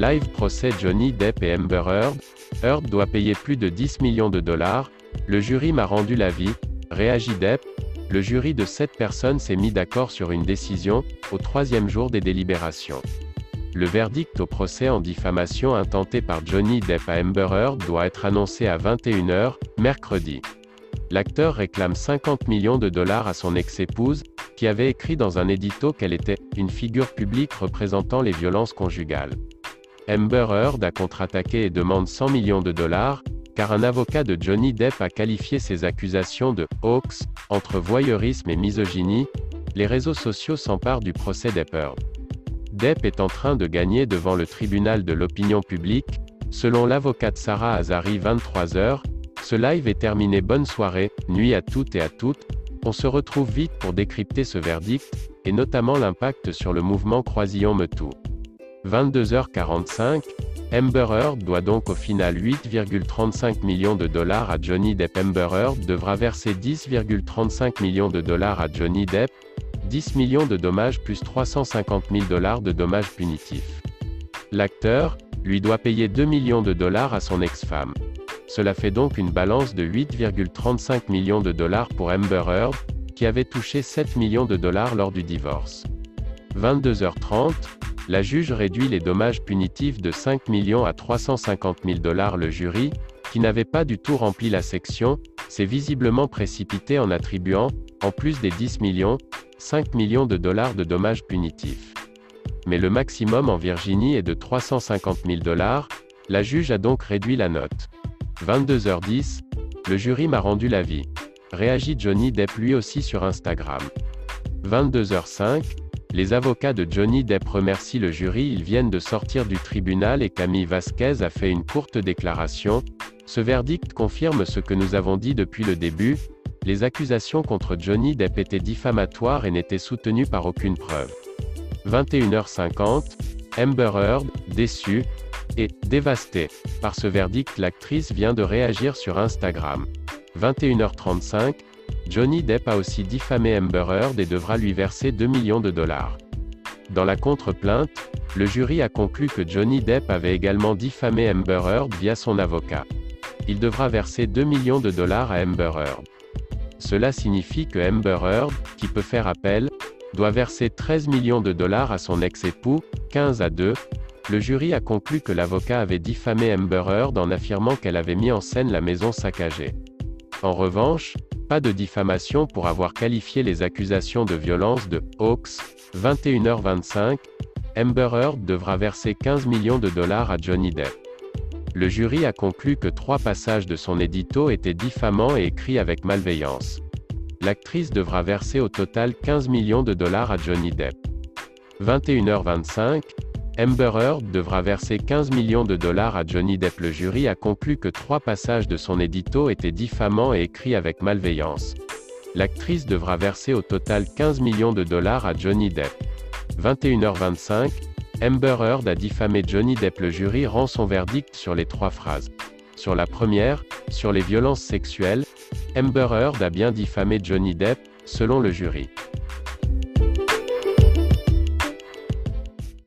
Live procès Johnny Depp et Amber Heard. Heard doit payer plus de 10 millions de dollars. Le jury m'a rendu l'avis, réagit Depp. Le jury de 7 personnes s'est mis d'accord sur une décision, au troisième jour des délibérations. Le verdict au procès en diffamation intenté par Johnny Depp à Amber Heard doit être annoncé à 21h, mercredi. L'acteur réclame 50 millions de dollars à son ex-épouse, qui avait écrit dans un édito qu'elle était une figure publique représentant les violences conjugales. Amber Heard a contre-attaqué et demande 100 millions de dollars, car un avocat de Johnny Depp a qualifié ces accusations de hoax, entre voyeurisme et misogynie. Les réseaux sociaux s'emparent du procès Depp Heard. Depp est en train de gagner devant le tribunal de l'opinion publique, selon l'avocate Sarah Azari 23h. Ce live est terminé bonne soirée, nuit à toutes et à toutes. On se retrouve vite pour décrypter ce verdict, et notamment l'impact sur le mouvement Croisillon Metou. 22h45, Amber Heard doit donc au final 8,35 millions de dollars à Johnny Depp. Amber Heard devra verser 10,35 millions de dollars à Johnny Depp, 10 millions de dommages plus 350 000 dollars de dommages punitifs. L'acteur, lui doit payer 2 millions de dollars à son ex-femme. Cela fait donc une balance de 8,35 millions de dollars pour Amber Heard, qui avait touché 7 millions de dollars lors du divorce. 22h30, la juge réduit les dommages punitifs de 5 millions à 350 000 dollars. Le jury, qui n'avait pas du tout rempli la section, s'est visiblement précipité en attribuant, en plus des 10 millions, 5 millions de dollars de dommages punitifs. Mais le maximum en Virginie est de 350 000 dollars, la juge a donc réduit la note. 22h10, le jury m'a rendu l'avis. Réagit Johnny Depp lui aussi sur Instagram. 22h05, les avocats de Johnny Depp remercient le jury, ils viennent de sortir du tribunal et Camille Vasquez a fait une courte déclaration. Ce verdict confirme ce que nous avons dit depuis le début, les accusations contre Johnny Depp étaient diffamatoires et n'étaient soutenues par aucune preuve. 21h50, Amber Heard, déçue, et dévastée par ce verdict, l'actrice vient de réagir sur Instagram. 21h35, Johnny Depp a aussi diffamé Amber Heard et devra lui verser 2 millions de dollars. Dans la contre-plainte, le jury a conclu que Johnny Depp avait également diffamé Amber Heard via son avocat. Il devra verser 2 millions de dollars à Amber Heard. Cela signifie que Amber Heard, qui peut faire appel, doit verser 13 millions de dollars à son ex-époux, 15 à 2. Le jury a conclu que l'avocat avait diffamé Amber Heard en affirmant qu'elle avait mis en scène la maison saccagée. En revanche, pas de diffamation pour avoir qualifié les accusations de violence de hoax. 21h25, Amber Heard devra verser 15 millions de dollars à Johnny Depp. Le jury a conclu que trois passages de son édito étaient diffamants et écrits avec malveillance. L'actrice devra verser au total 15 millions de dollars à Johnny Depp. 21h25, Amber Heard devra verser 15 millions de dollars à Johnny Depp. Le jury a conclu que trois passages de son édito étaient diffamants et écrits avec malveillance. L'actrice devra verser au total 15 millions de dollars à Johnny Depp. 21h25, Amber Heard a diffamé Johnny Depp. Le jury rend son verdict sur les trois phrases. Sur la première, sur les violences sexuelles, Amber Heard a bien diffamé Johnny Depp, selon le jury.